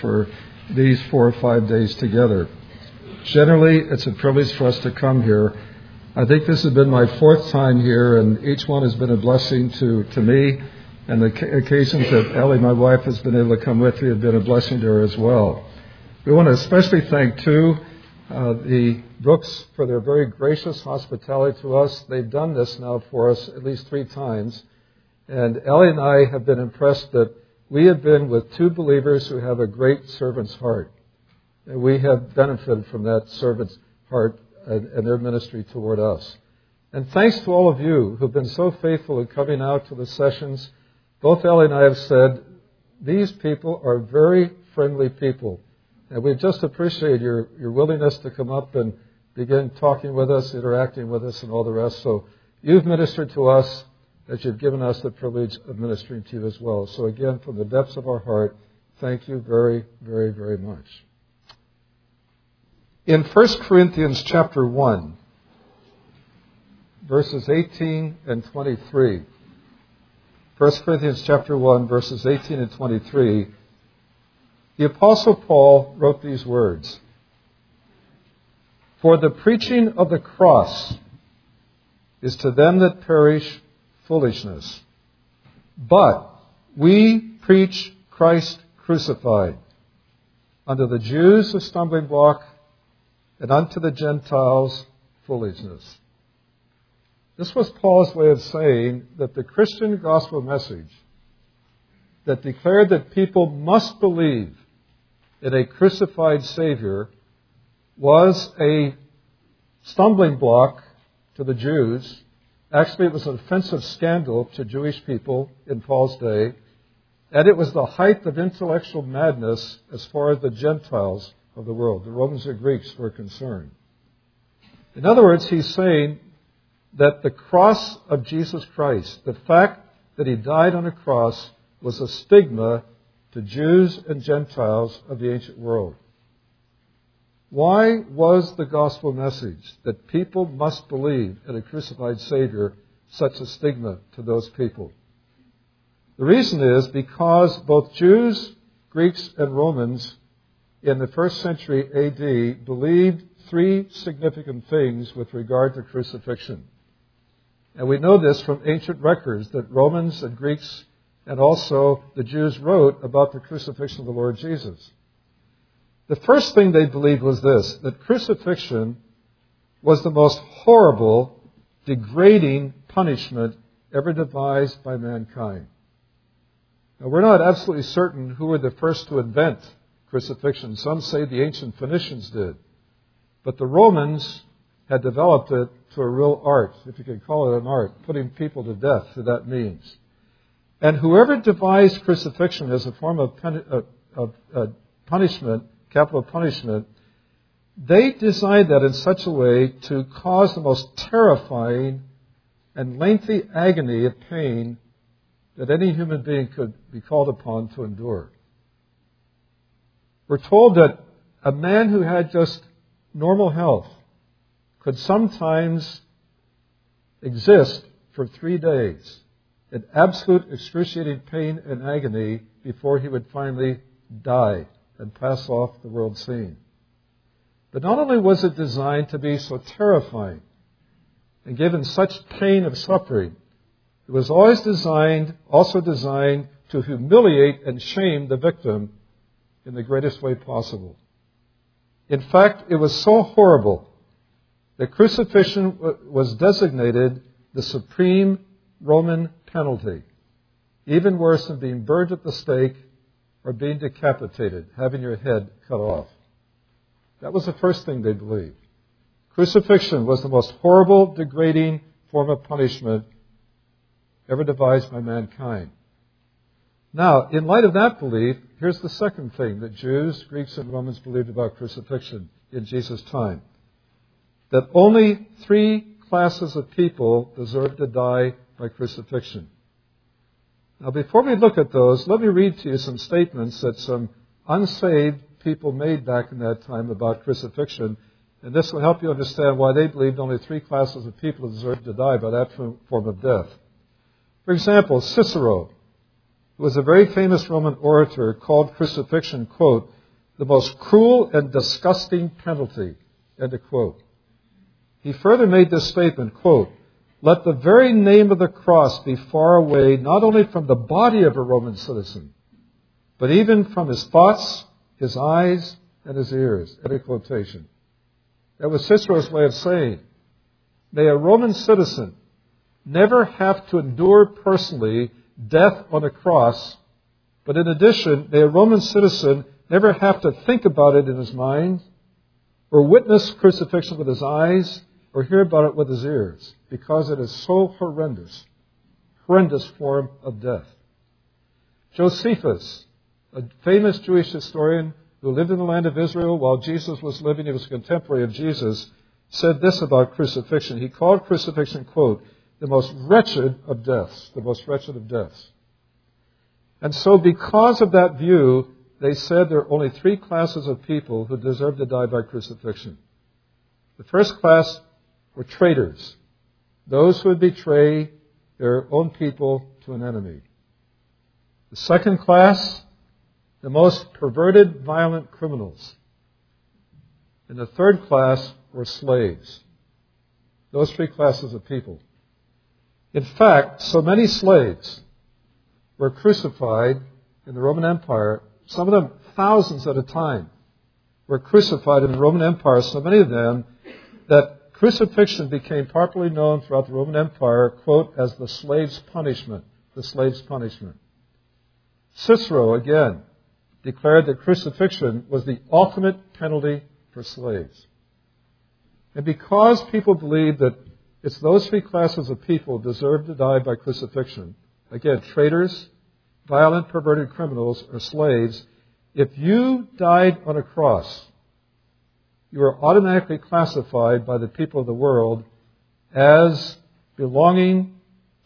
for these four or five days together. Generally, it's a privilege for us to come here. I think this has been my fourth time here, and each one has been a blessing to, to me. And the occasions that Ellie, my wife, has been able to come with me have been a blessing to her as well. We want to especially thank, too, uh, the Brooks for their very gracious hospitality to us. They've done this now for us at least three times. And Ellie and I have been impressed that we have been with two believers who have a great servant's heart. And we have benefited from that servant's heart and, and their ministry toward us. And thanks to all of you who've been so faithful in coming out to the sessions. Both Ellie and I have said these people are very friendly people. And we just appreciate your, your willingness to come up and begin talking with us, interacting with us, and all the rest. So you've ministered to us as you've given us the privilege of ministering to you as well. So again, from the depths of our heart, thank you very, very, very much. In 1 Corinthians chapter 1, verses 18 and 23, 1 Corinthians chapter 1, verses 18 and 23, the Apostle Paul wrote these words For the preaching of the cross is to them that perish foolishness, but we preach Christ crucified, unto the Jews a stumbling block, and unto the Gentiles foolishness. This was Paul's way of saying that the Christian gospel message that declared that people must believe in a crucified Savior was a stumbling block to the Jews. Actually, it was an offensive scandal to Jewish people in Paul's day, and it was the height of intellectual madness as far as the Gentiles of the world, the Romans or Greeks, were concerned. In other words, he's saying that the cross of Jesus Christ, the fact that he died on a cross, was a stigma to Jews and Gentiles of the ancient world. Why was the gospel message that people must believe in a crucified Savior such a stigma to those people? The reason is because both Jews, Greeks, and Romans in the first century AD believed three significant things with regard to crucifixion. And we know this from ancient records that Romans and Greeks and also the Jews wrote about the crucifixion of the Lord Jesus. The first thing they believed was this that crucifixion was the most horrible, degrading punishment ever devised by mankind. Now, we're not absolutely certain who were the first to invent crucifixion. Some say the ancient Phoenicians did. But the Romans had developed it to a real art, if you could call it an art, putting people to death through that means. And whoever devised crucifixion as a form of, punishment, capital punishment, they designed that in such a way to cause the most terrifying and lengthy agony of pain that any human being could be called upon to endure. We're told that a man who had just normal health could sometimes exist for three days in absolute excruciating pain and agony before he would finally die and pass off the world scene. But not only was it designed to be so terrifying and given such pain of suffering, it was always designed, also designed to humiliate and shame the victim in the greatest way possible. In fact, it was so horrible that crucifixion was designated the supreme Roman penalty, even worse than being burned at the stake or being decapitated, having your head cut off. That was the first thing they believed. Crucifixion was the most horrible, degrading form of punishment ever devised by mankind. Now, in light of that belief, here's the second thing that Jews, Greeks, and Romans believed about crucifixion in Jesus' time. That only three classes of people deserved to die by crucifixion. Now, before we look at those, let me read to you some statements that some unsaved people made back in that time about crucifixion, and this will help you understand why they believed only three classes of people deserved to die by that form of death. For example, Cicero, who was a very famous Roman orator, called crucifixion, quote, the most cruel and disgusting penalty, end of quote. He further made this statement, quote, let the very name of the cross be far away, not only from the body of a Roman citizen, but even from his thoughts, his eyes, and his ears. End of quotation. That was Cicero's way of saying, may a Roman citizen never have to endure personally death on a cross, but in addition, may a Roman citizen never have to think about it in his mind, or witness crucifixion with his eyes, or hear about it with his ears, because it is so horrendous, horrendous form of death. Josephus, a famous Jewish historian who lived in the land of Israel while Jesus was living, he was a contemporary of Jesus, said this about crucifixion. He called crucifixion, quote, the most wretched of deaths, the most wretched of deaths. And so because of that view, they said there are only three classes of people who deserve to die by crucifixion. The first class were traitors, those who would betray their own people to an enemy. The second class, the most perverted, violent criminals. And the third class were slaves. Those three classes of people. In fact, so many slaves were crucified in the Roman Empire, some of them thousands at a time, were crucified in the Roman Empire, so many of them that crucifixion became popularly known throughout the Roman Empire, quote, as the slave's punishment. The slave's punishment. Cicero, again, declared that crucifixion was the ultimate penalty for slaves. And because people believed that it's those three classes of people deserve to die by crucifixion. Again, traitors, violent, perverted criminals, or slaves. If you died on a cross, you are automatically classified by the people of the world as belonging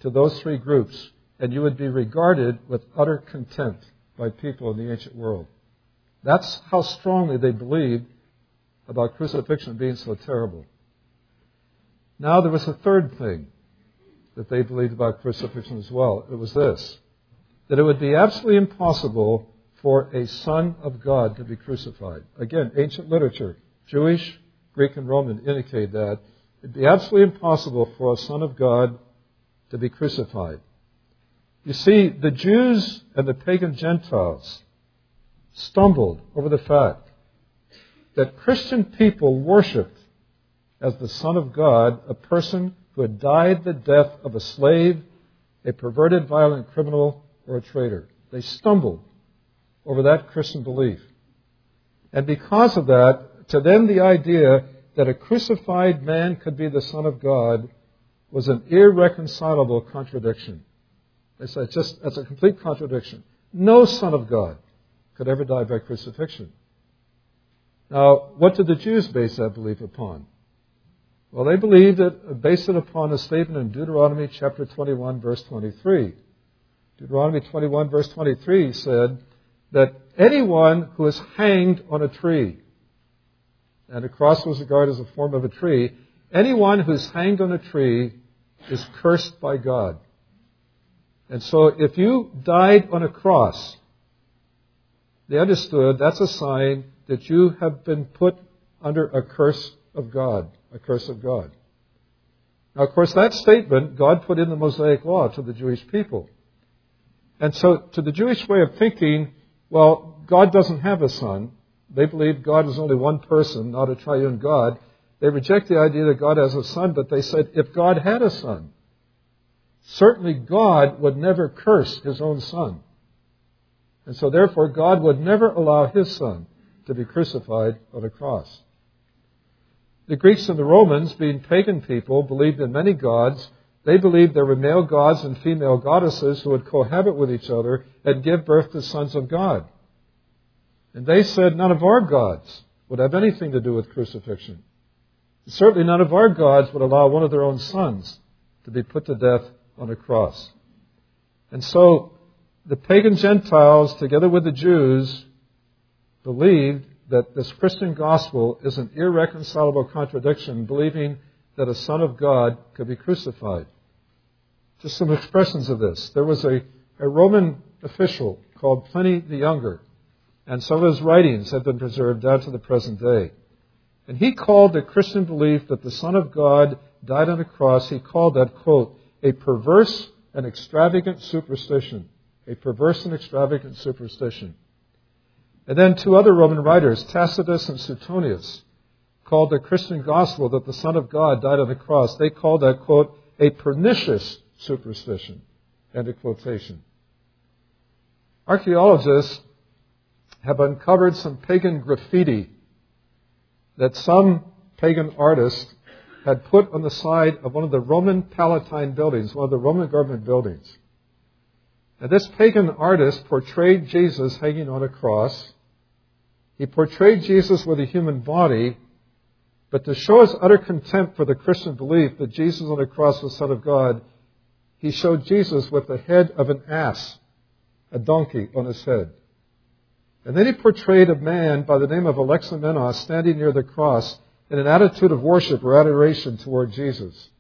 to those three groups, and you would be regarded with utter contempt by people in the ancient world. That's how strongly they believed about crucifixion being so terrible. Now there was a third thing that they believed about crucifixion as well. It was this that it would be absolutely impossible for a son of God to be crucified. Again, ancient literature, Jewish, Greek, and Roman indicate that. It'd be absolutely impossible for a son of God to be crucified. You see, the Jews and the pagan Gentiles stumbled over the fact that Christian people worshipped as the Son of God a person who had died the death of a slave, a perverted, violent criminal, or a traitor. They stumbled over that Christian belief. And because of that, to them the idea that a crucified man could be the Son of God was an irreconcilable contradiction. They said, it's just, that's a complete contradiction. No Son of God could ever die by crucifixion. Now, what did the Jews base that belief upon? Well, they believed it, uh, based it upon a statement in Deuteronomy chapter 21, verse 23. Deuteronomy 21, verse 23 said that anyone who is hanged on a tree, and a cross was regarded as a form of a tree, anyone who is hanged on a tree is cursed by God. And so if you died on a cross, they understood that's a sign that you have been put under a curse of God a curse of God. Now, of course, that statement God put in the Mosaic Law to the Jewish people. And so, to the Jewish way of thinking, well, God doesn't have a son. They believe God is only one person, not a triune God. They reject the idea that God has a son, but they said if God had a son, certainly God would never curse his own son. And so, therefore, God would never allow his son to be crucified on a cross. The Greeks and the Romans, being pagan people, believed in many gods. They believed there were male gods and female goddesses who would cohabit with each other and give birth to sons of God. And they said none of our gods would have anything to do with crucifixion. Certainly none of our gods would allow one of their own sons to be put to death on a cross. And so the pagan Gentiles, together with the Jews, believed that this Christian gospel is an irreconcilable contradiction, believing that a Son of God could be crucified. Just some expressions of this. There was a a Roman official called Pliny the Younger, and some of his writings have been preserved down to the present day. And he called the Christian belief that the Son of God died on a cross, he called that, quote, a perverse and extravagant superstition. A perverse and extravagant superstition. And then two other Roman writers, Tacitus and Suetonius, called the Christian gospel that the Son of God died on the cross. They called that, quote, a pernicious superstition. End of quotation. Archaeologists have uncovered some pagan graffiti that some pagan artist had put on the side of one of the Roman Palatine buildings, one of the Roman government buildings. And this pagan artist portrayed Jesus hanging on a cross. He portrayed Jesus with a human body, but to show his utter contempt for the Christian belief that Jesus on the cross was Son of God, he showed Jesus with the head of an ass, a donkey on his head. And then he portrayed a man by the name of Alexamenos standing near the cross in an attitude of worship or adoration toward Jesus.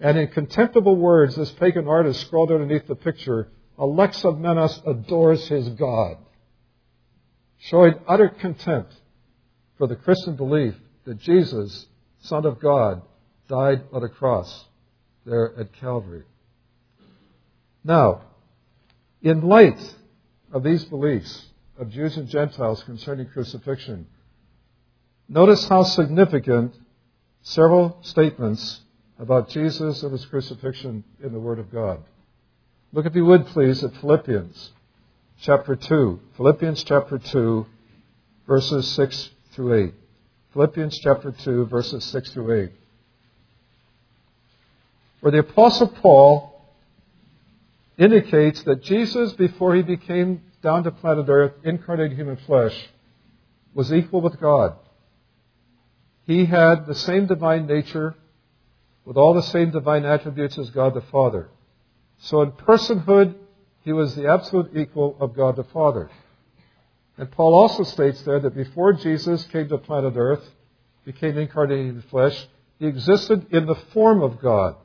And in contemptible words, this pagan artist scrawled underneath the picture, Alexamenos adores his God, showing utter contempt for the Christian belief that Jesus, Son of God, died on a cross there at Calvary. Now, in light of these beliefs of Jews and Gentiles concerning crucifixion, notice how significant several statements about Jesus and his crucifixion in the Word of God. Look, if you would, please, at Philippians chapter 2. Philippians chapter 2, verses 6 through 8. Philippians chapter 2, verses 6 through 8. Where the Apostle Paul indicates that Jesus, before he became down to planet Earth, incarnated human flesh, was equal with God. He had the same divine nature with all the same divine attributes as God the Father. So in personhood, he was the absolute equal of God the Father. And Paul also states there that before Jesus came to planet Earth, became incarnated in flesh, he existed in the form of God.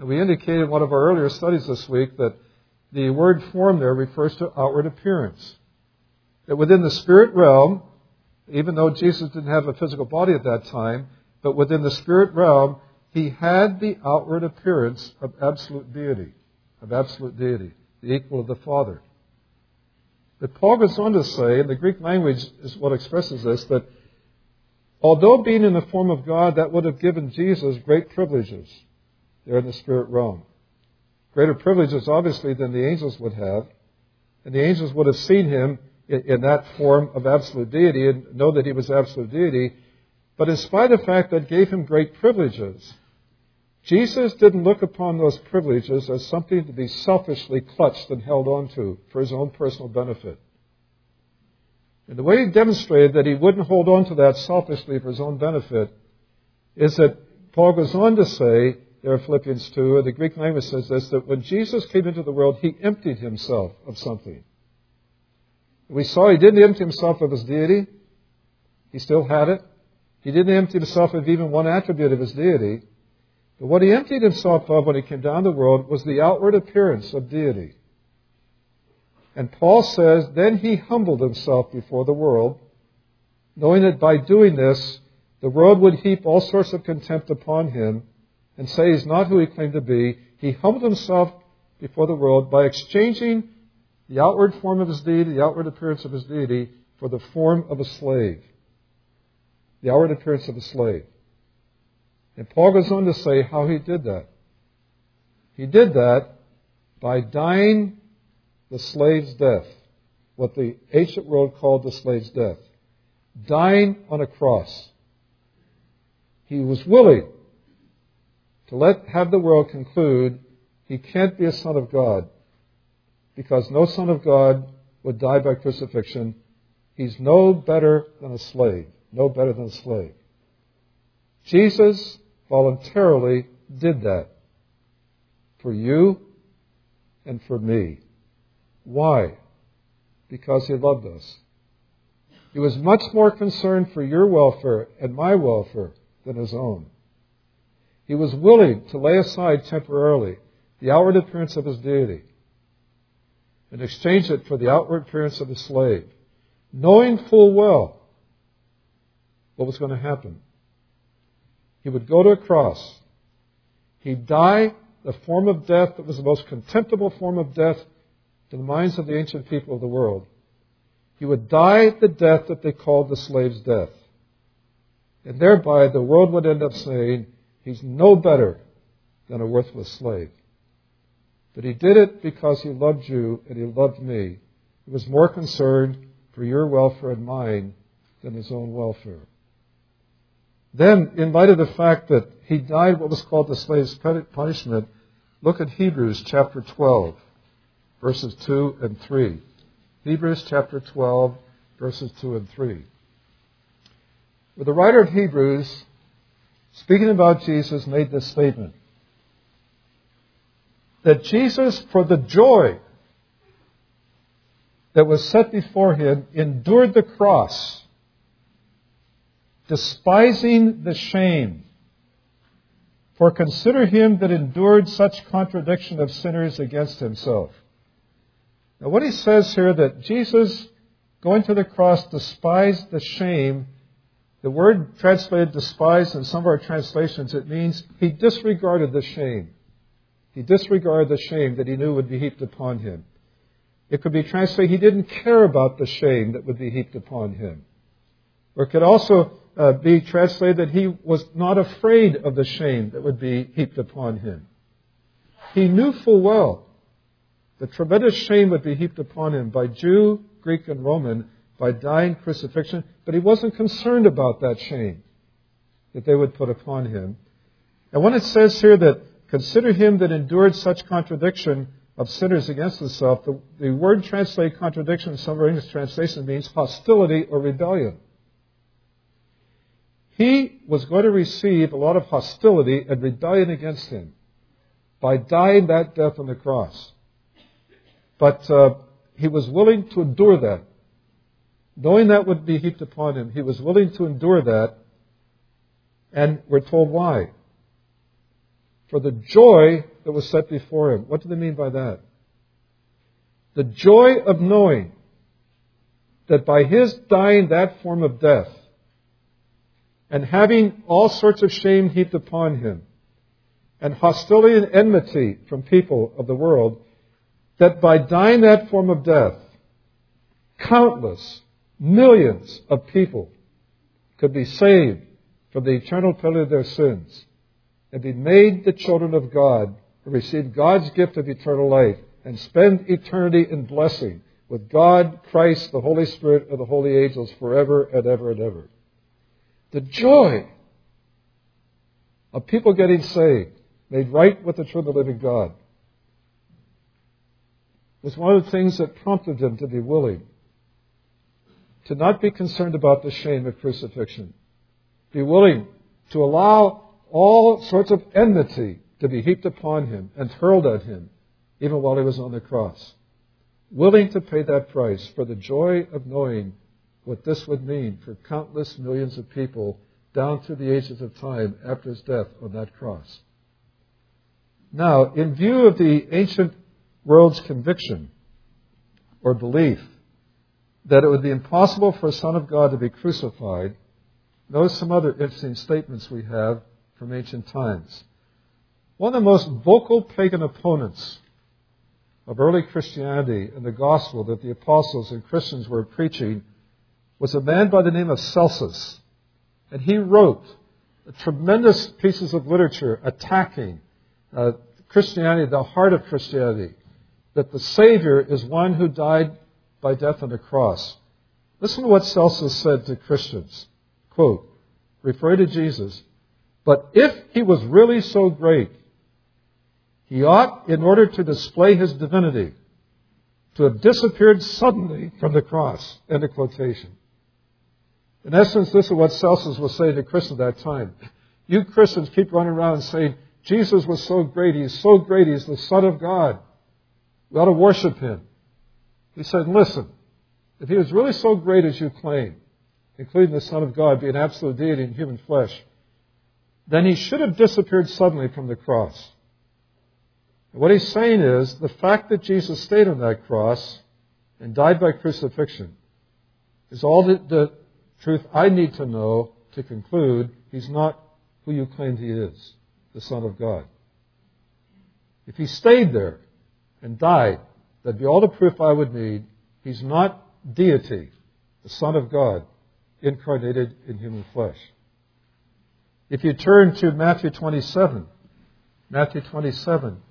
We indicated in one of our earlier studies this week that the word form there refers to outward appearance. That within the spirit realm, even though Jesus didn't have a physical body at that time, but within the spirit realm, he had the outward appearance of absolute deity, of absolute deity, the equal of the Father. But Paul goes on to say, and the Greek language is what expresses this, that although being in the form of God, that would have given Jesus great privileges there in the spirit realm. Greater privileges, obviously, than the angels would have. And the angels would have seen him in, in that form of absolute deity and know that he was absolute deity. But in spite of the fact that gave him great privileges, Jesus didn't look upon those privileges as something to be selfishly clutched and held onto for his own personal benefit. And the way he demonstrated that he wouldn't hold on to that selfishly for his own benefit is that Paul goes on to say there in Philippians 2, the Greek language says this, that when Jesus came into the world, he emptied himself of something. We saw he didn't empty himself of his deity. He still had it. He didn't empty himself of even one attribute of his deity. But what he emptied himself of when he came down the world was the outward appearance of deity. And Paul says, then he humbled himself before the world, knowing that by doing this, the world would heap all sorts of contempt upon him and say he's not who he claimed to be. He humbled himself before the world by exchanging the outward form of his deity, the outward appearance of his deity, for the form of a slave. The outward appearance of a slave. And Paul goes on to say how he did that. He did that by dying the slave's death, what the ancient world called the slave's death. Dying on a cross. He was willing to let have the world conclude he can't be a son of God because no son of God would die by crucifixion. He's no better than a slave. No better than a slave. Jesus voluntarily did that for you and for me. Why? Because he loved us. He was much more concerned for your welfare and my welfare than his own. He was willing to lay aside temporarily the outward appearance of his deity, and exchange it for the outward appearance of a slave, knowing full well what was going to happen. He would go to a cross. He'd die the form of death that was the most contemptible form of death to the minds of the ancient people of the world. He would die the death that they called the slave's death. And thereby the world would end up saying, he's no better than a worthless slave. But he did it because he loved you and he loved me. He was more concerned for your welfare and mine than his own welfare. Then, in light of the fact that he died what was called the slave's punishment, look at Hebrews chapter 12, verses 2 and 3. Hebrews chapter 12, verses 2 and 3. Where the writer of Hebrews, speaking about Jesus, made this statement that Jesus, for the joy that was set before him, endured the cross, despising the shame. For consider him that endured such contradiction of sinners against himself. Now, what he says here that Jesus, going to the cross, despised the shame, the word translated despised in some of our translations, it means he disregarded the shame. He disregarded the shame that he knew would be heaped upon him. It could be translated, he didn't care about the shame that would be heaped upon him. Or it could also uh, be translated that he was not afraid of the shame that would be heaped upon him. He knew full well the tremendous shame would be heaped upon him by Jew, Greek, and Roman by dying crucifixion, but he wasn't concerned about that shame that they would put upon him. And when it says here that consider him that endured such contradiction of sinners against himself, the, the word translated contradiction in some English translations means hostility or rebellion. He was going to receive a lot of hostility and rebellion against him by dying that death on the cross. But uh, he was willing to endure that. Knowing that would be heaped upon him, he was willing to endure that. And we're told why. For the joy that was set before him. What do they mean by that? The joy of knowing that by his dying that form of death and having all sorts of shame heaped upon him and hostility and enmity from people of the world, that by dying that form of death, countless, millions of people could be saved from the eternal penalty of their sins and be made the children of God receive God's gift of eternal life and spend eternity in blessing with God, Christ, the Holy Spirit, and the holy angels forever and ever and ever. The joy of people getting saved, made right with the true the living God was one of the things that prompted him to be willing to not be concerned about the shame of crucifixion, be willing to allow all sorts of enmity to be heaped upon him and hurled at him, even while he was on the cross. Willing to pay that price for the joy of knowing what this would mean for countless millions of people down through the ages of time after his death on that cross. Now, in view of the ancient world's conviction or belief that it would be impossible for a Son of God to be crucified, notice some other interesting statements we have from ancient times. One of the most vocal pagan opponents of early Christianity and the gospel that the apostles and Christians were preaching was a man by the name of Celsus. And he wrote tremendous pieces of literature attacking uh, Christianity, the heart of Christianity, that the Savior is one who died by death on the cross. Listen to what Celsus said to Christians. Quote, referring to Jesus, but if he was really so great, he ought, in order to display his divinity, to have disappeared suddenly from the cross. End of quotation. In essence, this is what Celsus was saying to Christians at that time. You Christians keep running around saying, Jesus was so great, he's so great, he's the Son of God. We ought to worship him. He said, listen, if he was really so great as you claim, including the Son of God being an absolute deity in human flesh, then he should have disappeared suddenly from the cross. And what he's saying is the fact that Jesus stayed on that cross and died by crucifixion is all the, the truth I need to know to conclude he's not who you claimed he is, the Son of God. If he stayed there and died, that'd be all the proof I would need. He's not deity, the Son of God, incarnated in human flesh. If you turn to Matthew 27, Matthew 27,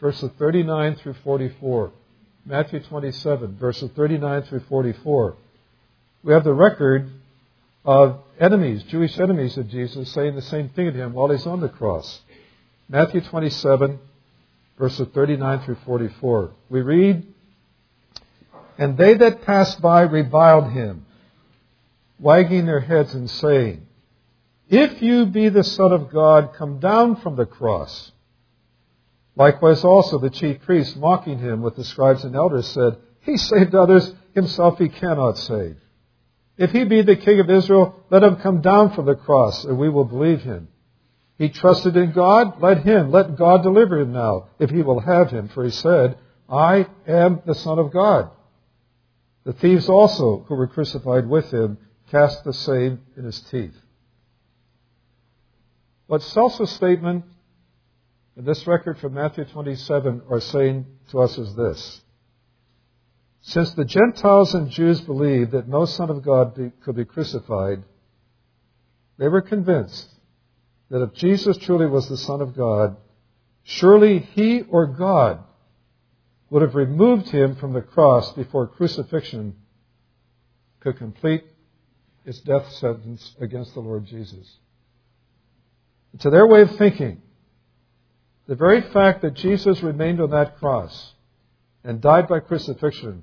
verses 39 through 44. Matthew 27, verses 39 through 44. We have the record of enemies, Jewish enemies of Jesus, saying the same thing to him while he's on the cross. Matthew 27, verses 39 through 44. We read, And they that passed by reviled him, wagging their heads and saying, If you be the Son of God, come down from the cross. Likewise also the chief priests, mocking him with the scribes and elders, said, He saved others, himself he cannot save. If he be the king of Israel, let him come down from the cross, and we will believe him. He trusted in God, let him, let God deliver him now, if he will have him. For he said, I am the Son of God. The thieves also, who were crucified with him, cast the same in his teeth. What Celsus' statement and this record from Matthew 27 are saying to us is this. Since the Gentiles and Jews believed that no Son of God could be crucified, they were convinced that if Jesus truly was the Son of God, surely He or God would have removed Him from the cross before crucifixion could complete its death sentence against the Lord Jesus. To their way of thinking, the very fact that Jesus remained on that cross and died by crucifixion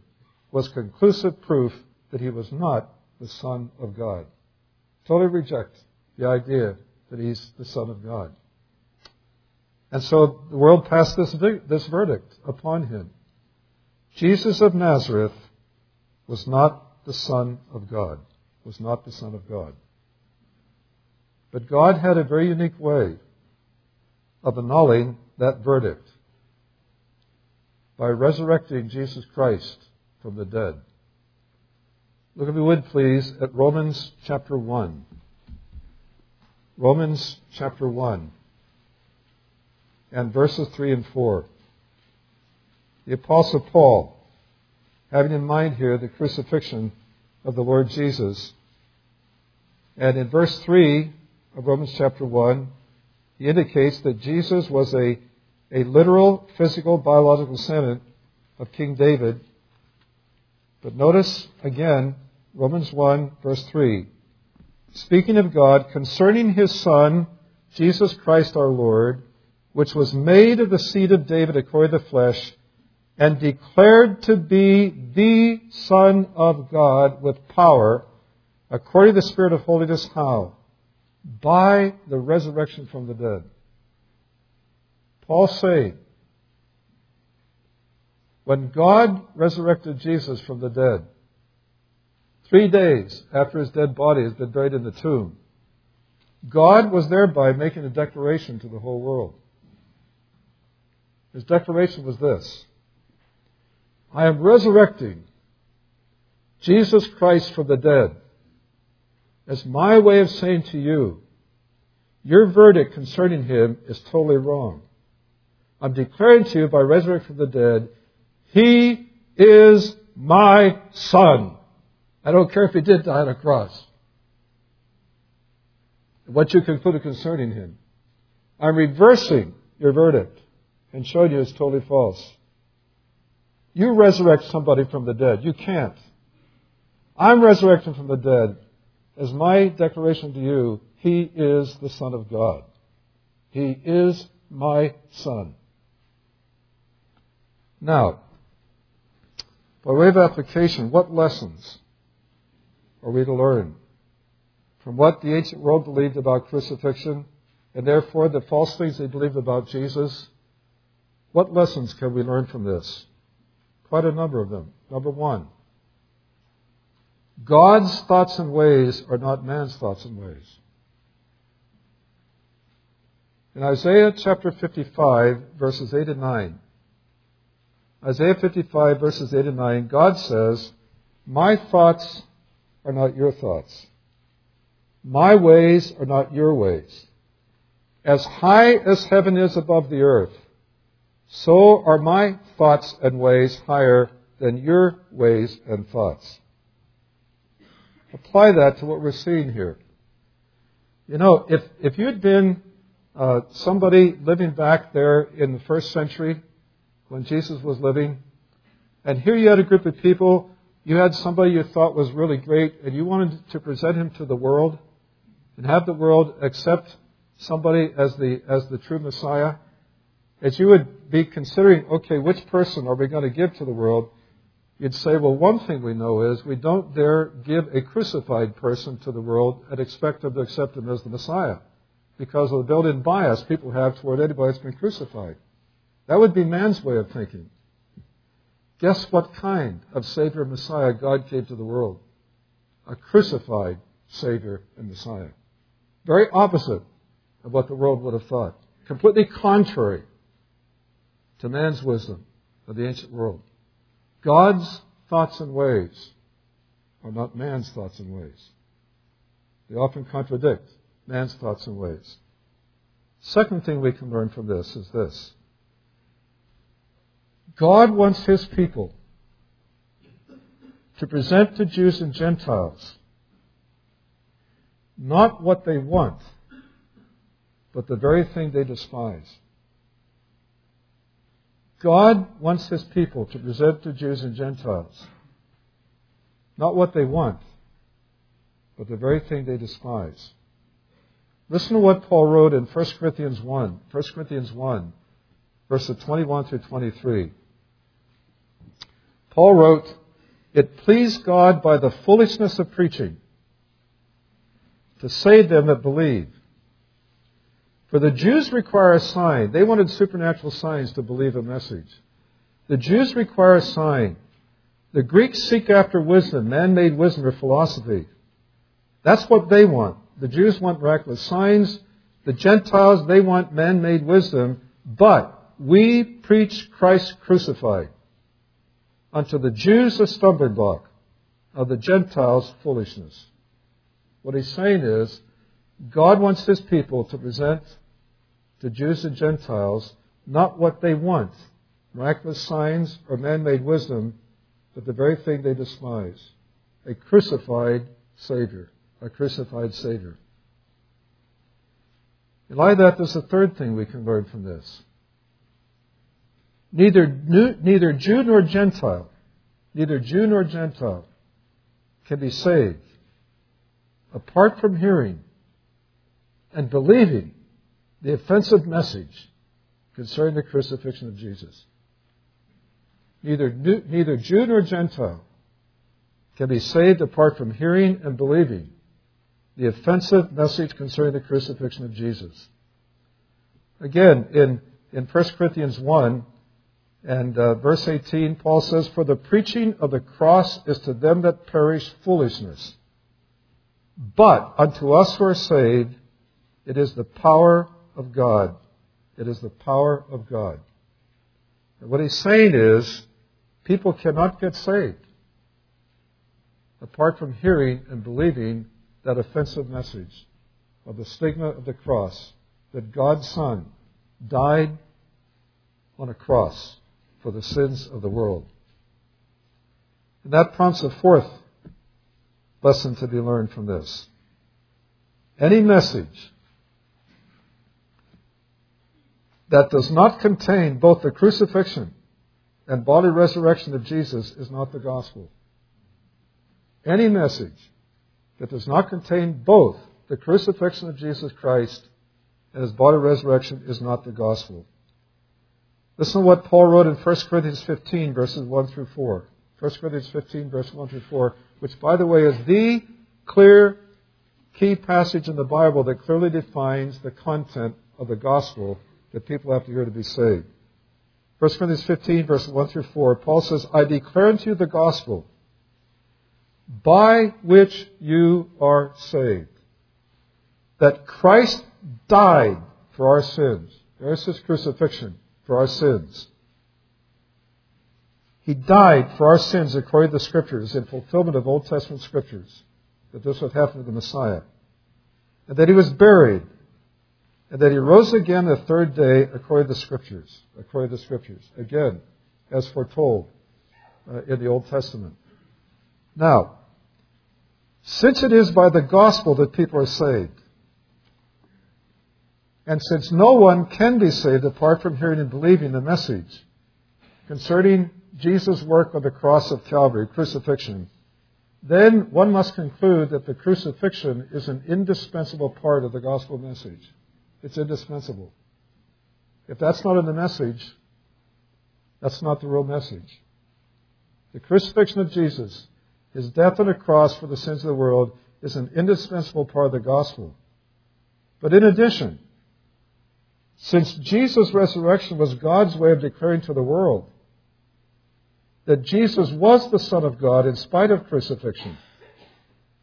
was conclusive proof that he was not the Son of God. Totally reject the idea that he's the Son of God. And so the world passed this, this verdict upon him. Jesus of Nazareth was not the Son of God, was not the Son of God. But God had a very unique way of annulling that verdict by resurrecting Jesus Christ from the dead. Look, if you would, please, at Romans chapter 1. Romans chapter 1 and verses 3 and 4. The Apostle Paul, having in mind here the crucifixion of the Lord Jesus, and in verse 3 of Romans chapter 1, he indicates that Jesus was a, a literal, physical, biological descendant of King David. But notice again, Romans 1, verse 3 speaking of God, concerning his Son, Jesus Christ our Lord, which was made of the seed of David according to the flesh, and declared to be the Son of God with power, according to the Spirit of holiness, how? By the resurrection from the dead. Paul saying, when God resurrected Jesus from the dead, Three days after his dead body has been buried in the tomb, God was thereby making a declaration to the whole world. His declaration was this I am resurrecting Jesus Christ from the dead as my way of saying to you, your verdict concerning him is totally wrong. I'm declaring to you by resurrection from the dead, he is my son. I don't care if he did die on a cross. What you concluded concerning him. I'm reversing your verdict and showing you it's totally false. You resurrect somebody from the dead. You can't. I'm resurrecting from the dead. As my declaration to you, he is the Son of God. He is my Son. Now, by way of application, what lessons are we to learn? From what the ancient world believed about crucifixion, and therefore the false things they believed about Jesus, what lessons can we learn from this? Quite a number of them. Number one, God's thoughts and ways are not man's thoughts and ways. In Isaiah chapter 55, verses 8 and 9, Isaiah 55, verses 8 and 9, God says, My thoughts are not your thoughts. My ways are not your ways. As high as heaven is above the earth, so are my thoughts and ways higher than your ways and thoughts. Apply that to what we're seeing here. You know, if, if you'd been uh, somebody living back there in the first century when Jesus was living, and here you had a group of people, you had somebody you thought was really great, and you wanted to present him to the world and have the world accept somebody as the, as the true Messiah, as you would be considering, okay, which person are we going to give to the world? You'd say, well, one thing we know is we don't dare give a crucified person to the world and expect them to accept him as the Messiah because of the built in bias people have toward anybody that's been crucified. That would be man's way of thinking. Guess what kind of Savior and Messiah God gave to the world? A crucified Savior and Messiah. Very opposite of what the world would have thought. Completely contrary to man's wisdom of the ancient world. God's thoughts and ways are not man's thoughts and ways. They often contradict man's thoughts and ways. Second thing we can learn from this is this. God wants his people to present to Jews and Gentiles not what they want, but the very thing they despise. God wants his people to present to Jews and Gentiles not what they want, but the very thing they despise. Listen to what Paul wrote in 1 Corinthians 1, 1 Corinthians 1, verses 21 through 23. Paul wrote, It pleased God by the foolishness of preaching to save them that believe. For the Jews require a sign. They wanted supernatural signs to believe a message. The Jews require a sign. The Greeks seek after wisdom, man made wisdom or philosophy. That's what they want. The Jews want miraculous signs. The Gentiles, they want man made wisdom. But we preach Christ crucified. Unto the Jews a stumbling block, of the Gentiles foolishness. What he's saying is, God wants his people to present to Jews and Gentiles not what they want, miraculous signs or man made wisdom, but the very thing they despise a crucified Savior. A crucified Savior. In light of that, there's a third thing we can learn from this. Neither, neither Jew nor Gentile, neither Jew nor Gentile can be saved apart from hearing and believing the offensive message concerning the crucifixion of Jesus. Neither, neither Jew nor Gentile can be saved apart from hearing and believing the offensive message concerning the crucifixion of Jesus. Again, in, in 1 Corinthians 1 and uh, verse 18, Paul says, For the preaching of the cross is to them that perish foolishness but unto us who are saved, it is the power of God. It is the power of God. And what he's saying is, people cannot get saved apart from hearing and believing that offensive message of the stigma of the cross that God's Son died on a cross for the sins of the world. And that prompts a fourth lesson to be learned from this. Any message that does not contain both the crucifixion and body resurrection of Jesus is not the gospel. Any message that does not contain both the crucifixion of Jesus Christ and his body resurrection is not the gospel. Listen to what Paul wrote in 1 Corinthians 15, verses 1 through 4. 1 Corinthians 15, verse 1 through 4 which, by the way, is the clear key passage in the Bible that clearly defines the content of the gospel that people have to hear to be saved. 1 Corinthians 15, verse 1 through 4, Paul says, I declare unto you the gospel by which you are saved. That Christ died for our sins. There's his crucifixion for our sins. He died for our sins according to the Scriptures in fulfillment of Old Testament Scriptures, that this would happen to the Messiah. And that he was buried, and that he rose again the third day according to the Scriptures. According to the Scriptures. Again, as foretold uh, in the Old Testament. Now, since it is by the gospel that people are saved, and since no one can be saved apart from hearing and believing the message concerning Jesus' work on the cross of Calvary, crucifixion, then one must conclude that the crucifixion is an indispensable part of the gospel message. It's indispensable. If that's not in the message, that's not the real message. The crucifixion of Jesus, his death on the cross for the sins of the world, is an indispensable part of the gospel. But in addition, since Jesus' resurrection was God's way of declaring to the world that Jesus was the Son of God in spite of crucifixion,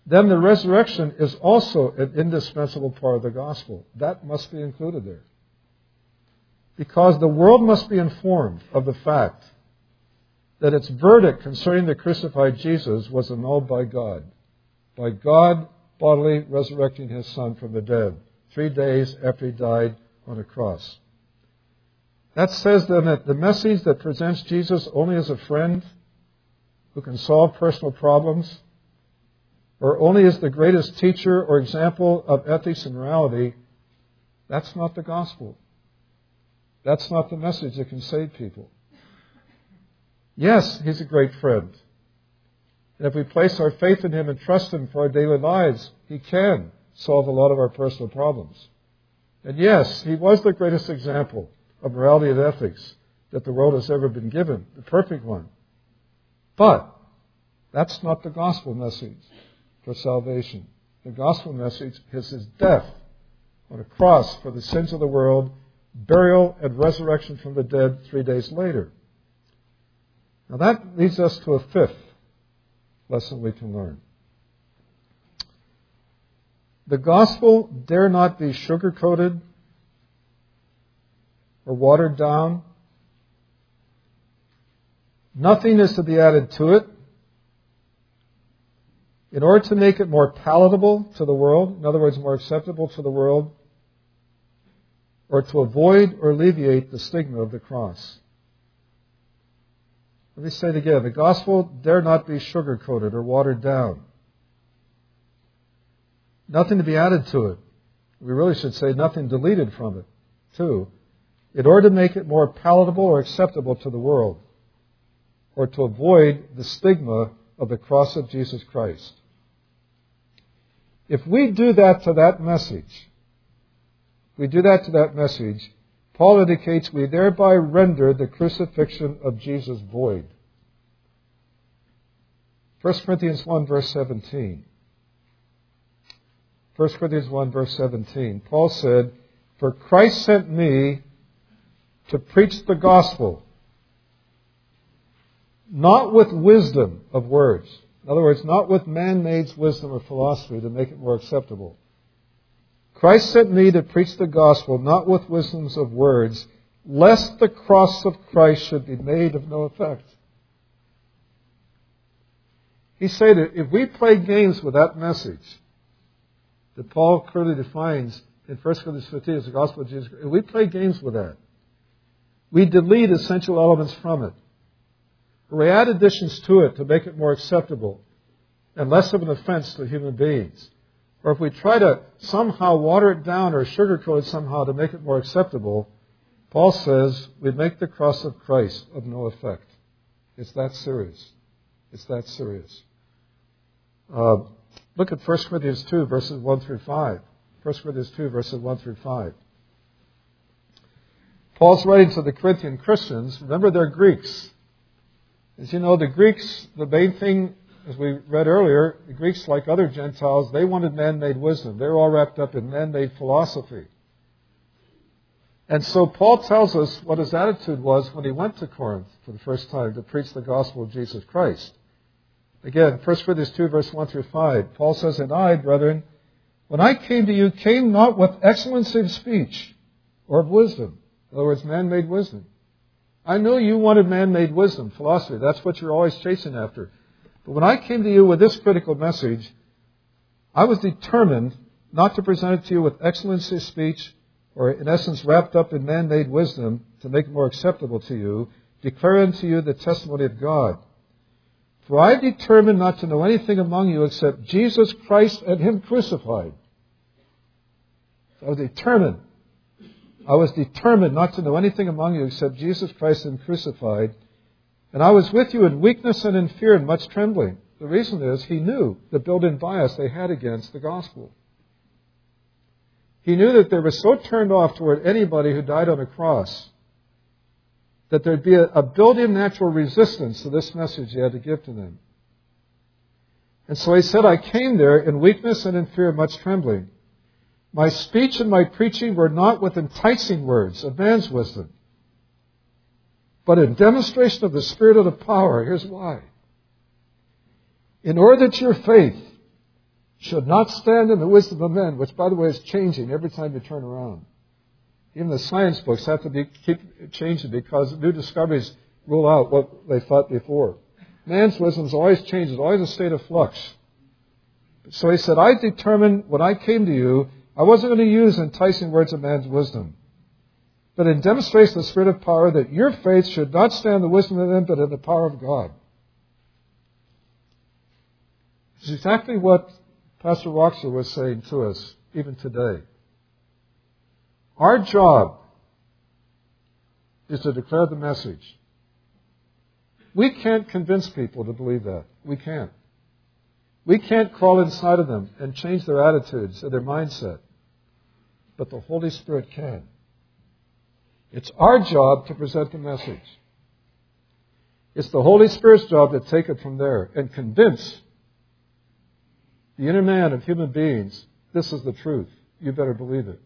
then the resurrection is also an indispensable part of the gospel. That must be included there. Because the world must be informed of the fact that its verdict concerning the crucified Jesus was annulled by God. By God bodily resurrecting his Son from the dead, three days after he died on a cross. That says then that the message that presents Jesus only as a friend who can solve personal problems, or only as the greatest teacher or example of ethics and morality, that's not the gospel. That's not the message that can save people. Yes, he's a great friend. And if we place our faith in him and trust him for our daily lives, he can solve a lot of our personal problems. And yes, he was the greatest example of morality and ethics that the world has ever been given, the perfect one. But that's not the gospel message for salvation. The gospel message is his death on a cross for the sins of the world, burial and resurrection from the dead three days later. Now that leads us to a fifth lesson we can learn. The gospel dare not be sugar coated or watered down. Nothing is to be added to it. In order to make it more palatable to the world, in other words, more acceptable to the world, or to avoid or alleviate the stigma of the cross. Let me say it again. The gospel dare not be sugar coated or watered down. Nothing to be added to it. We really should say nothing deleted from it, too, in order to make it more palatable or acceptable to the world, or to avoid the stigma of the cross of Jesus Christ. If we do that to that message, we do that to that message, Paul indicates we thereby render the crucifixion of Jesus void. 1 Corinthians 1 verse 17. 1 Corinthians 1 verse 17. Paul said, For Christ sent me to preach the gospel, not with wisdom of words. In other words, not with man-made wisdom or philosophy to make it more acceptable. Christ sent me to preach the gospel, not with wisdoms of words, lest the cross of Christ should be made of no effect. He said if we play games with that message, that Paul clearly defines in 1 Corinthians 15 as the gospel of Jesus Christ. We play games with that. We delete essential elements from it. We add additions to it to make it more acceptable and less of an offense to human beings. Or if we try to somehow water it down or sugarcoat it somehow to make it more acceptable, Paul says we make the cross of Christ of no effect. It's that serious. It's that serious. Uh, Look at 1 Corinthians 2, verses 1 through 5. 1 Corinthians 2, verses 1 through 5. Paul's writing to the Corinthian Christians. Remember, they're Greeks. As you know, the Greeks, the main thing, as we read earlier, the Greeks, like other Gentiles, they wanted man made wisdom. They were all wrapped up in man made philosophy. And so Paul tells us what his attitude was when he went to Corinth for the first time to preach the gospel of Jesus Christ. Again, 1 Corinthians 2, verse 1 through 5. Paul says, And I, brethren, when I came to you, came not with excellency of speech or of wisdom. In other words, man made wisdom. I know you wanted man made wisdom, philosophy. That's what you're always chasing after. But when I came to you with this critical message, I was determined not to present it to you with excellency of speech or in essence wrapped up in man made wisdom to make it more acceptable to you, declare unto you the testimony of God. For I determined not to know anything among you except Jesus Christ and Him crucified. I was determined. I was determined not to know anything among you except Jesus Christ and Him crucified. And I was with you in weakness and in fear and much trembling. The reason is he knew the built in bias they had against the gospel. He knew that they were so turned off toward anybody who died on a cross that there'd be a, a natural resistance to this message he had to give to them. And so he said, I came there in weakness and in fear much trembling. My speech and my preaching were not with enticing words of man's wisdom, but in demonstration of the Spirit of the power. Here's why. In order that your faith should not stand in the wisdom of men, which, by the way, is changing every time you turn around. Even the science books have to be, keep changing because new discoveries rule out what they thought before. Man's wisdom is always changing, always a state of flux. So he said, I determined when I came to you, I wasn't going to use enticing words of man's wisdom, but in demonstration of the Spirit of power that your faith should not stand the wisdom of men, but in the power of God. It's exactly what Pastor Roxer was saying to us even today. Our job is to declare the message. We can't convince people to believe that. We can't. We can't crawl inside of them and change their attitudes and their mindset. But the Holy Spirit can. It's our job to present the message. It's the Holy Spirit's job to take it from there and convince the inner man of human beings this is the truth. You better believe it.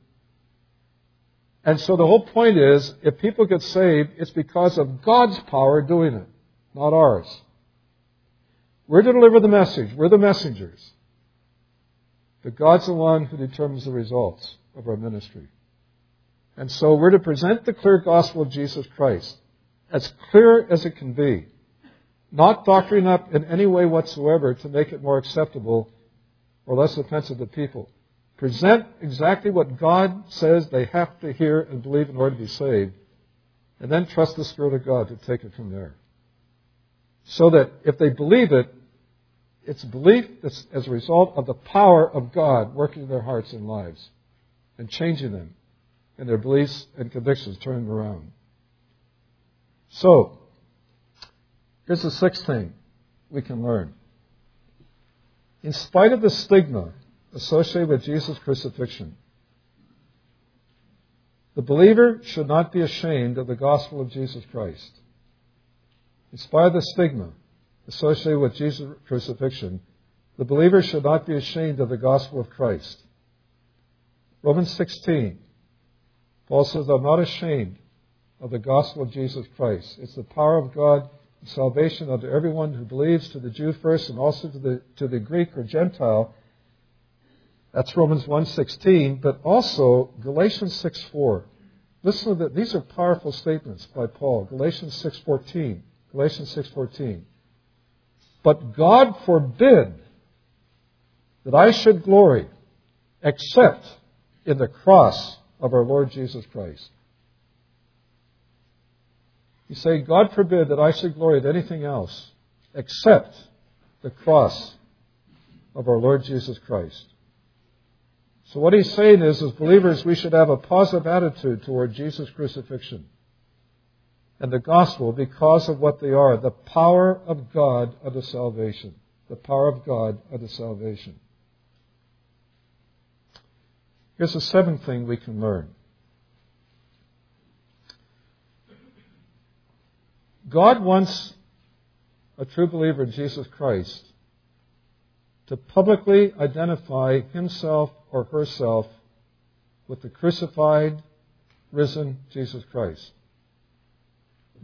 And so the whole point is, if people get saved, it's because of God's power doing it, not ours. We're to deliver the message. We're the messengers. But God's the one who determines the results of our ministry. And so we're to present the clear gospel of Jesus Christ, as clear as it can be, not doctoring up in any way whatsoever to make it more acceptable or less offensive to people. Present exactly what God says they have to hear and believe in order to be saved, and then trust the Spirit of God to take it from there. So that if they believe it, it's belief that's as a result of the power of God working in their hearts and lives and changing them and their beliefs and convictions turning around. So, here's the sixth thing we can learn. In spite of the stigma associated with Jesus' crucifixion. The believer should not be ashamed of the gospel of Jesus Christ. In spite of the stigma associated with Jesus' crucifixion, the believer should not be ashamed of the gospel of Christ. Romans 16, Paul says, I'm not ashamed of the gospel of Jesus Christ. It's the power of God and salvation unto everyone who believes, to the Jew first, and also to the, to the Greek or Gentile. That's Romans 1.16, but also Galatians 6.4. Listen to that. These are powerful statements by Paul. Galatians 6.14. Galatians 6.14. But God forbid that I should glory except in the cross of our Lord Jesus Christ. You say, God forbid that I should glory at anything else except the cross of our Lord Jesus Christ. So what he's saying is, as believers, we should have a positive attitude toward Jesus' crucifixion and the gospel because of what they are, the power of God unto salvation. The power of God unto salvation. Here's the seventh thing we can learn. God wants a true believer in Jesus Christ to publicly identify himself or herself with the crucified, risen Jesus Christ.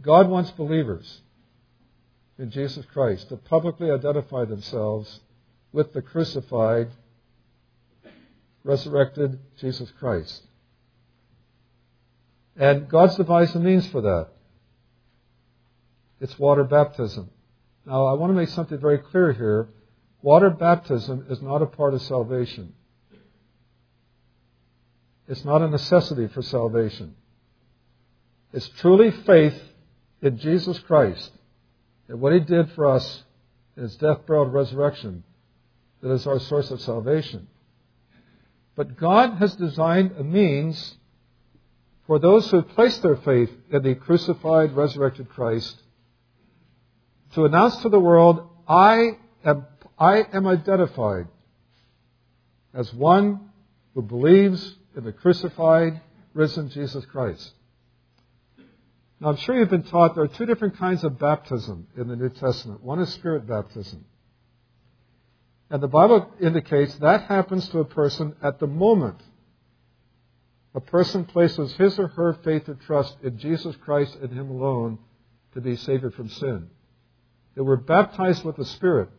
God wants believers in Jesus Christ to publicly identify themselves with the crucified, resurrected Jesus Christ. And God's devised a means for that. It's water baptism. Now, I want to make something very clear here. Water baptism is not a part of salvation. It's not a necessity for salvation. It's truly faith in Jesus Christ and what He did for us in His death, burial, and resurrection that is our source of salvation. But God has designed a means for those who place their faith in the crucified, resurrected Christ to announce to the world, I am, I am identified as one who believes in the crucified, risen Jesus Christ. Now, I'm sure you've been taught there are two different kinds of baptism in the New Testament. One is spirit baptism. And the Bible indicates that happens to a person at the moment a person places his or her faith or trust in Jesus Christ and Him alone to be saved from sin. That we're baptized with the Spirit.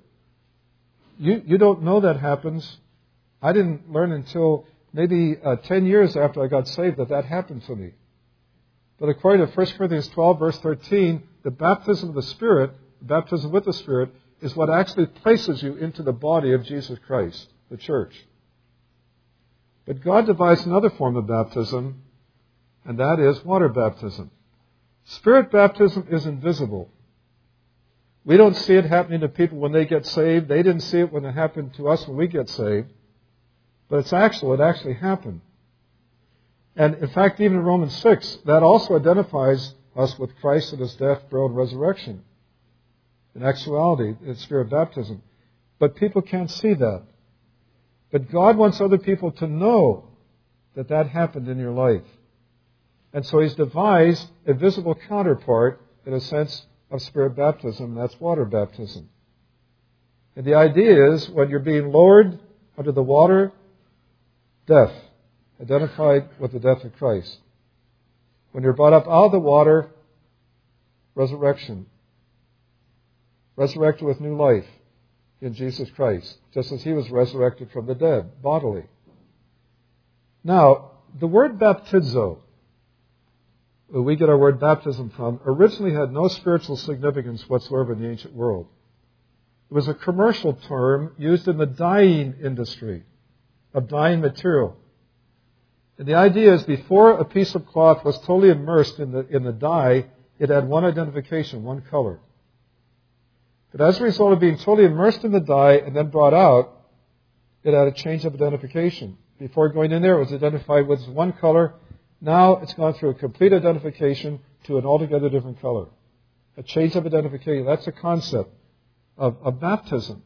You, you don't know that happens. I didn't learn until maybe uh, 10 years after I got saved that that happened to me. But according to 1 Corinthians 12, verse 13, the baptism of the Spirit, the baptism with the Spirit, is what actually places you into the body of Jesus Christ, the church. But God devised another form of baptism, and that is water baptism. Spirit baptism is invisible. We don't see it happening to people when they get saved. They didn't see it when it happened to us when we get saved. But it's actual. It actually happened. And in fact, even in Romans 6, that also identifies us with Christ and his death, burial, and resurrection. In actuality, it's spirit baptism. But people can't see that. But God wants other people to know that that happened in your life. And so He's devised a visible counterpart, in a sense, of spirit baptism, and that's water baptism. And the idea is when you're being lowered under the water, death, identified with the death of Christ. When you're brought up out of the water, resurrection. Resurrected with new life in Jesus Christ, just as he was resurrected from the dead, bodily. Now, the word baptizo, where we get our word baptism from, originally had no spiritual significance whatsoever in the ancient world. It was a commercial term used in the dyeing industry of dyeing material. And the idea is before a piece of cloth was totally immersed in the, in the dye, it had one identification, one color. But as a result of being totally immersed in the dye and then brought out, it had a change of identification. Before going in there, it was identified with one color. Now it's gone through a complete identification to an altogether different color. A change of identification. That's a concept of, of baptism.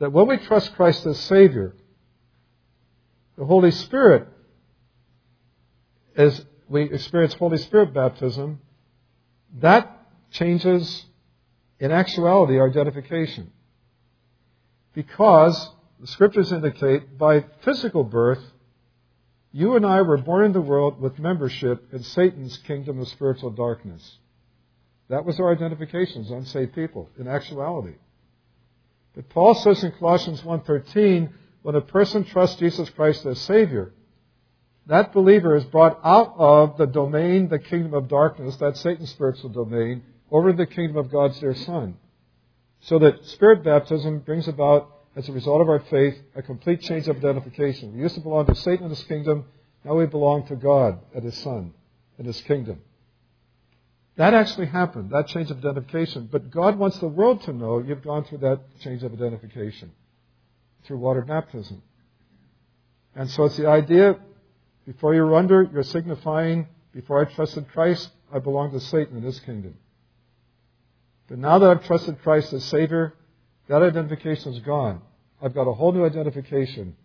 That when we trust Christ as Savior, the Holy Spirit, as we experience Holy Spirit baptism, that changes in actuality, our identification. Because the scriptures indicate by physical birth, you and I were born in the world with membership in Satan's kingdom of spiritual darkness. That was our identification as unsaved people, in actuality. But Paul says in Colossians 1.13, when a person trusts Jesus Christ as Savior, that believer is brought out of the domain, the kingdom of darkness, that Satan's spiritual domain, over the kingdom of God's dear Son. So that Spirit baptism brings about, as a result of our faith, a complete change of identification. We used to belong to Satan and his kingdom. Now we belong to God and his Son and his kingdom. That actually happened, that change of identification. But God wants the world to know you've gone through that change of identification through water baptism. And so it's the idea before you're under, you're signifying, before I trusted Christ, I belong to Satan and his kingdom. But now that I've trusted Christ as Savior, that identification is gone. I've got a whole new identification.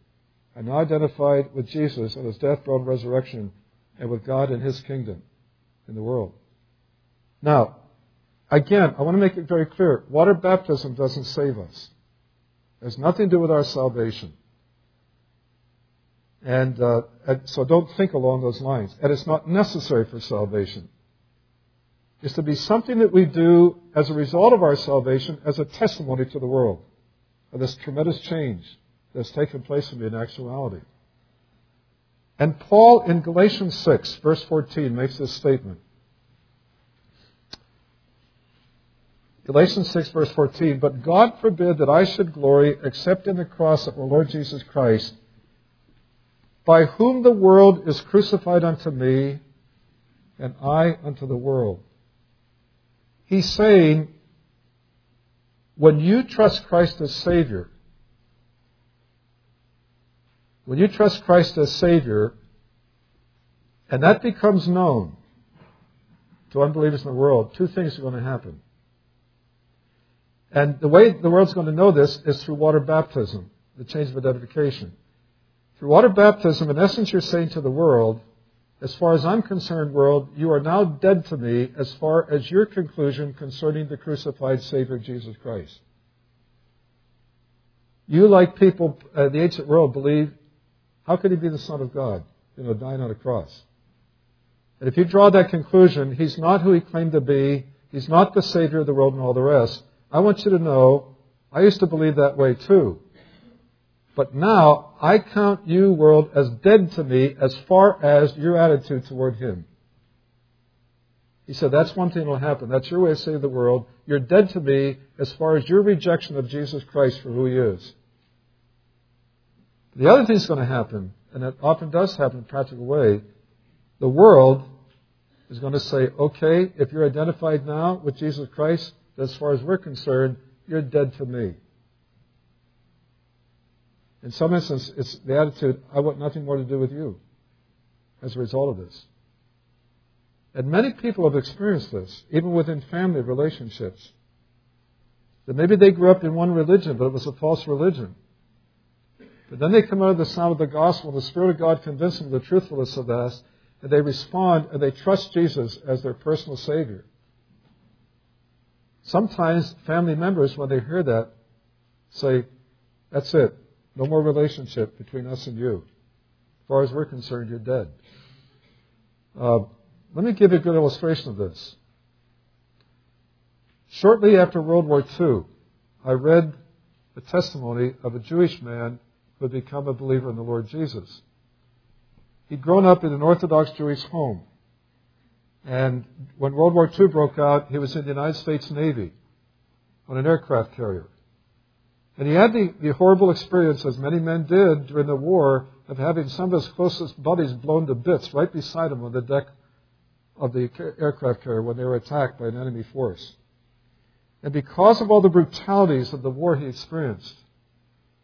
I'm now identified with Jesus and his death, burial, and resurrection, and with God and his kingdom in the world. Now, again, I want to make it very clear. Water baptism doesn't save us. Has nothing to do with our salvation. And, uh, and so don't think along those lines. And it's not necessary for salvation It's to be something that we do as a result of our salvation as a testimony to the world of this tremendous change that's taken place in me in actuality. And Paul in Galatians 6, verse 14, makes this statement. Galatians 6, verse 14, But God forbid that I should glory except in the cross of our Lord Jesus Christ, by whom the world is crucified unto me, and I unto the world. He's saying, when you trust Christ as Savior, when you trust Christ as Savior, and that becomes known to unbelievers in the world, two things are going to happen. And the way the world's going to know this is through water baptism, the change of identification. Through water baptism, in essence, you're saying to the world, as far as I'm concerned, world, you are now dead to me as far as your conclusion concerning the crucified Savior Jesus Christ. You, like people, uh, the ancient world, believe how could he be the Son of God? You know, dying on a cross. And if you draw that conclusion, he's not who he claimed to be. He's not the Savior of the world and all the rest. I want you to know, I used to believe that way too. But now, I count you, world, as dead to me as far as your attitude toward him. He said, that's one thing that will happen. That's your way of saying the world, you're dead to me as far as your rejection of Jesus Christ for who he is. The other thing that's going to happen, and it often does happen in a practical way, the world is going to say, okay, if you're identified now with Jesus Christ, as far as we're concerned, you're dead to me. In some instance, it's the attitude, I want nothing more to do with you as a result of this. And many people have experienced this, even within family relationships. That maybe they grew up in one religion, but it was a false religion. But then they come out of the sound of the gospel, the Spirit of God convinces them of the truthfulness of that, and they respond and they trust Jesus as their personal Savior. Sometimes family members, when they hear that, say, That's it. No more relationship between us and you. As far as we're concerned, you're dead. Uh, let me give you a good illustration of this. Shortly after World War II, I read the testimony of a Jewish man who had become a believer in the Lord Jesus. He'd grown up in an Orthodox Jewish home. And when World War II broke out, he was in the United States Navy on an aircraft carrier. And he had the, the horrible experience, as many men did during the war, of having some of his closest buddies blown to bits right beside him on the deck of the aircraft carrier when they were attacked by an enemy force. And because of all the brutalities of the war he experienced,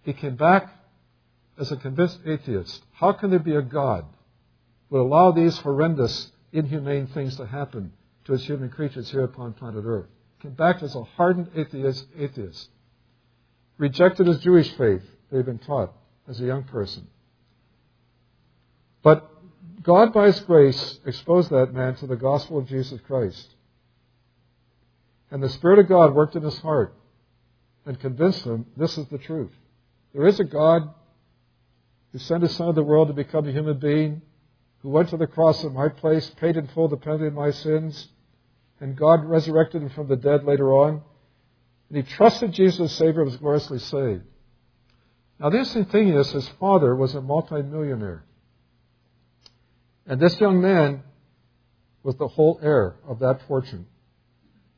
he came back as a convinced atheist, how can there be a God who would allow these horrendous, inhumane things to happen to us human creatures here upon planet Earth? Came back as a hardened atheist, atheist. Rejected his Jewish faith they had been taught as a young person. But God, by His grace, exposed that man to the gospel of Jesus Christ. And the Spirit of God worked in his heart and convinced him this is the truth. There is a God who sent his Son of the world to become a human being, who went to the cross in my place, paid in full the penalty of my sins, and God resurrected him from the dead later on. And he trusted Jesus as Savior and was gloriously saved. Now, the interesting thing is, his father was a multimillionaire. And this young man was the whole heir of that fortune.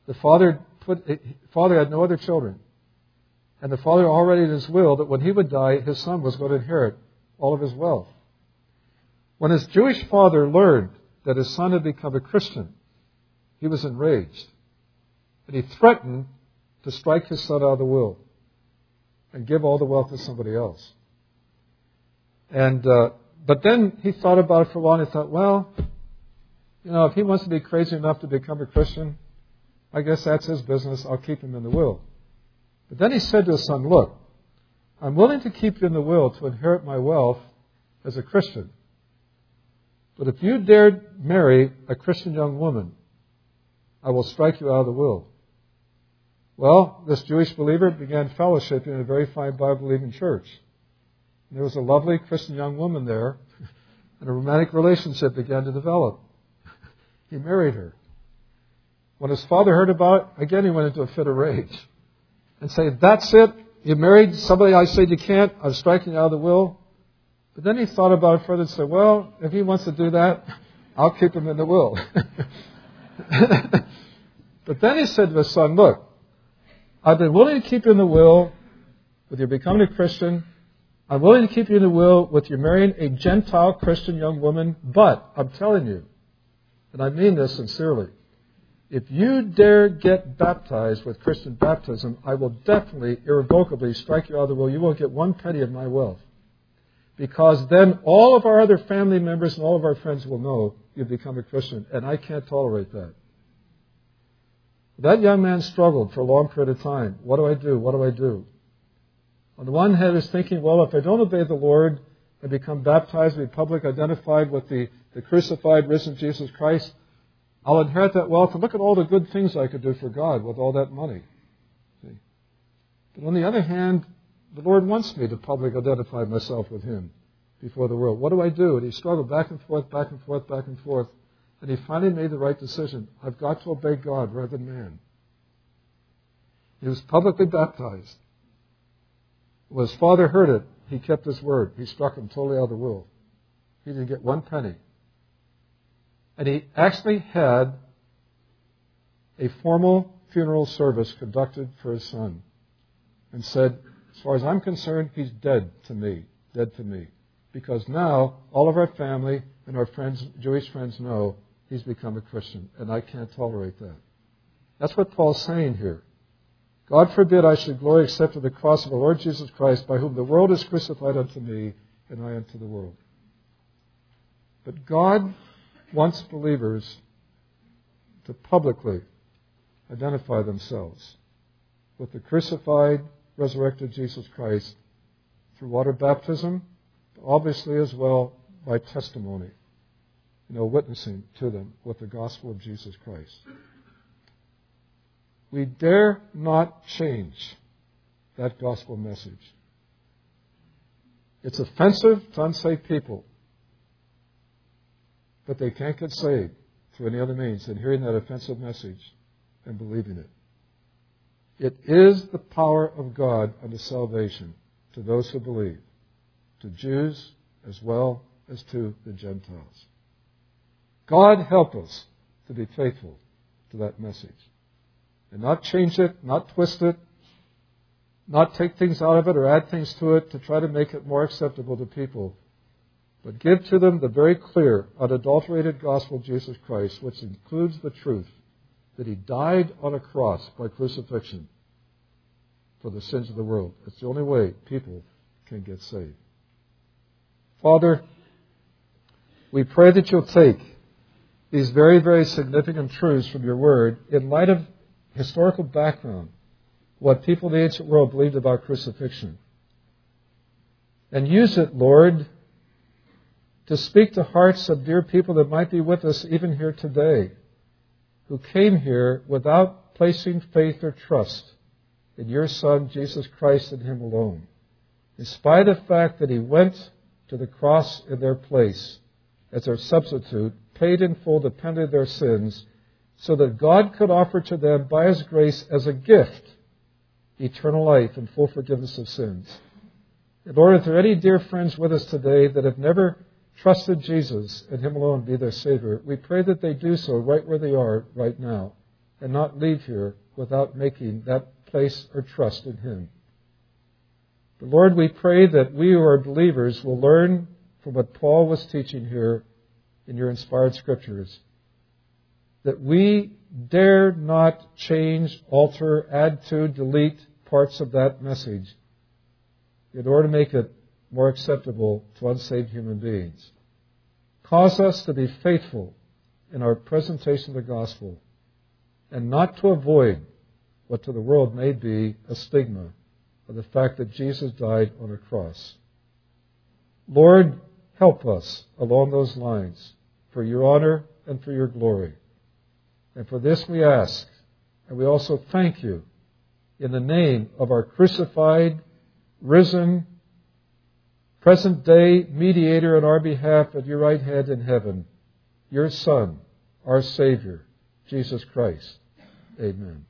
The father, put, father had no other children. And the father already in his will that when he would die, his son was going to inherit all of his wealth. When his Jewish father learned that his son had become a Christian, he was enraged. And he threatened to strike his son out of the will and give all the wealth to somebody else. And, uh, but then he thought about it for a while and he thought, well, you know, if he wants to be crazy enough to become a Christian, I guess that's his business. I'll keep him in the will. But then he said to his son, look, I'm willing to keep you in the will to inherit my wealth as a Christian. But if you dare marry a Christian young woman, I will strike you out of the will. Well, this Jewish believer began fellowship in a very fine Bible believing church. And there was a lovely Christian young woman there, and a romantic relationship began to develop. he married her. When his father heard about it, again he went into a fit of rage and said, That's it. You married somebody I said you can't. I'm striking you out of the will. But then he thought about it further and said, well, if he wants to do that, I'll keep him in the will. but then he said to his son, look, I've been willing to keep you in the will with your becoming a Christian. I'm willing to keep you in the will with your marrying a Gentile Christian young woman, but I'm telling you, and I mean this sincerely, if you dare get baptized with Christian baptism, I will definitely, irrevocably strike you out of the will. You won't get one penny of my wealth. Because then all of our other family members and all of our friends will know you've become a Christian, and I can't tolerate that. That young man struggled for a long period of time. What do I do? What do I do? On the one hand, he's thinking, well, if I don't obey the Lord and become baptized, be public identified with the, the crucified, risen Jesus Christ, I'll inherit that wealth and look at all the good things I could do for God with all that money. See? But on the other hand, the Lord wants me to publicly identify myself with Him before the world. What do I do? And he struggled back and forth, back and forth, back and forth. And he finally made the right decision. I've got to obey God rather than man. He was publicly baptized. When his father heard it, he kept his word. He struck him totally out of the will. He didn't get one penny. And he actually had a formal funeral service conducted for his son and said, far as I'm concerned, he's dead to me, dead to me. Because now all of our family and our friends, Jewish friends know he's become a Christian, and I can't tolerate that. That's what Paul's saying here. God forbid I should glory except in the cross of the Lord Jesus Christ, by whom the world is crucified unto me, and I unto the world. But God wants believers to publicly identify themselves with the crucified, resurrected Jesus Christ through water baptism, obviously as well by testimony, you know, witnessing to them with the gospel of Jesus Christ. We dare not change that gospel message. It's offensive to unsaved people, but they can't get saved through any other means than hearing that offensive message and believing it. It is the power of God unto salvation to those who believe, to Jews as well as to the Gentiles. God help us to be faithful to that message and not change it, not twist it, not take things out of it or add things to it to try to make it more acceptable to people, but give to them the very clear, unadulterated gospel of Jesus Christ, which includes the truth that he died on a cross by crucifixion for the sins of the world. It's the only way people can get saved. Father, we pray that you'll take these very, very significant truths from your word in light of historical background, what people in the ancient world believed about crucifixion, and use it, Lord, to speak to hearts of dear people that might be with us even here today who came here without placing faith or trust in your Son, Jesus Christ, and Him alone. In spite of the fact that He went to the cross in their place as their substitute, paid in full the penalty of their sins, so that God could offer to them by His grace as a gift eternal life and full forgiveness of sins. And Lord, if there are any dear friends with us today that have never trusted Jesus and Him alone be their Savior, we pray that they do so right where they are right now and not leave here without making that place or trust in Him. But Lord, we pray that we who are believers will learn from what Paul was teaching here in your inspired scriptures that we dare not change, alter, add to, delete parts of that message in order to make it more acceptable to unsaved human beings. Cause us to be faithful in our presentation of the gospel and not to avoid what to the world may be a stigma of the fact that Jesus died on a cross. Lord, help us along those lines for your honor and for your glory. And for this we ask, and we also thank you in the name of our crucified, risen, present day mediator on our behalf at your right hand in heaven, your Son, our Savior, Jesus Christ. Amen.